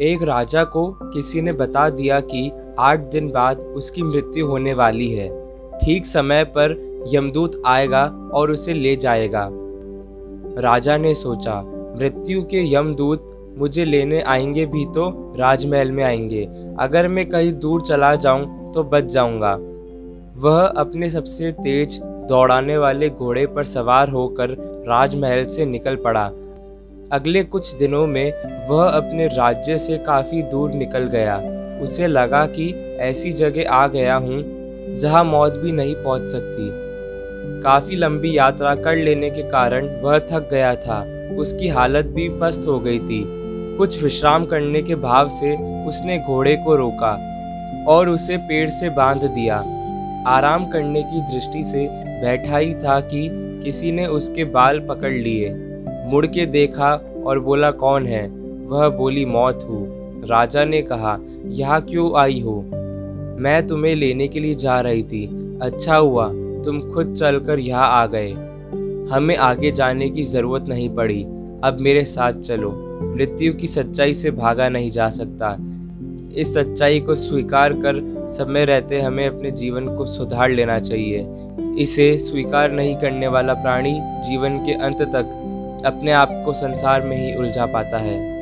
एक राजा को किसी ने बता दिया कि आठ दिन बाद उसकी मृत्यु होने वाली है। ठीक समय पर यमदूत आएगा और उसे ले जाएगा। राजा ने सोचा, मृत्यु के यमदूत मुझे लेने आएँगे भी तो राजमहल में आएँगे। अगर मैं कहीं दूर चला जाऊँ तो बच जाऊँगा। वह अपने सबसे तेज दौड़ाने वाले घोड़े पर सवार होकर राजमहल से निकल पड़ा। अगले कुछ दिनों में वह अपने राज्य से काफ़ी दूर निकल गया। उसे लगा कि ऐसी जगह आ गया हूँ, जहाँ मौत भी नहीं पहुँच सकती। काफ़ी लंबी यात्रा कर लेने के कारण वह थक गया था। उसकी हालत भी पस्त हो गई थी। कुछ विश्राम करने के भाव से उसने घोड़े को रोका और उसे पेड़ से बाँध दिया। आराम करने की दृष्टि से बैठा ही था कि किसी ने उसके बाल पकड़ लिए। मुड़ के देखा और बोला, कौन है? वह बोली, मौत हूँ। राजा ने कहा, यहाँ क्यों आई हो? मैं तुम्हें लेने के लिए जा रही थी। अच्छा हुआ, तुम खुद चलकर यहाँ आ गए। हमें आगे जाने की ज़रूरत नहीं पड़ी। अब मेरे साथ चलो। मृत्यु की सच्चाई से भागा नहीं जा सकता। इस सच्चाई को स्वीकार कर समय रहते हमें अपने जीवन को सुधार लेना चाहिए। इसे स्वीकार नहीं करने वाला प्राणी जीवन के अंत तक अपने आप को संसार में ही उलझा पाता है।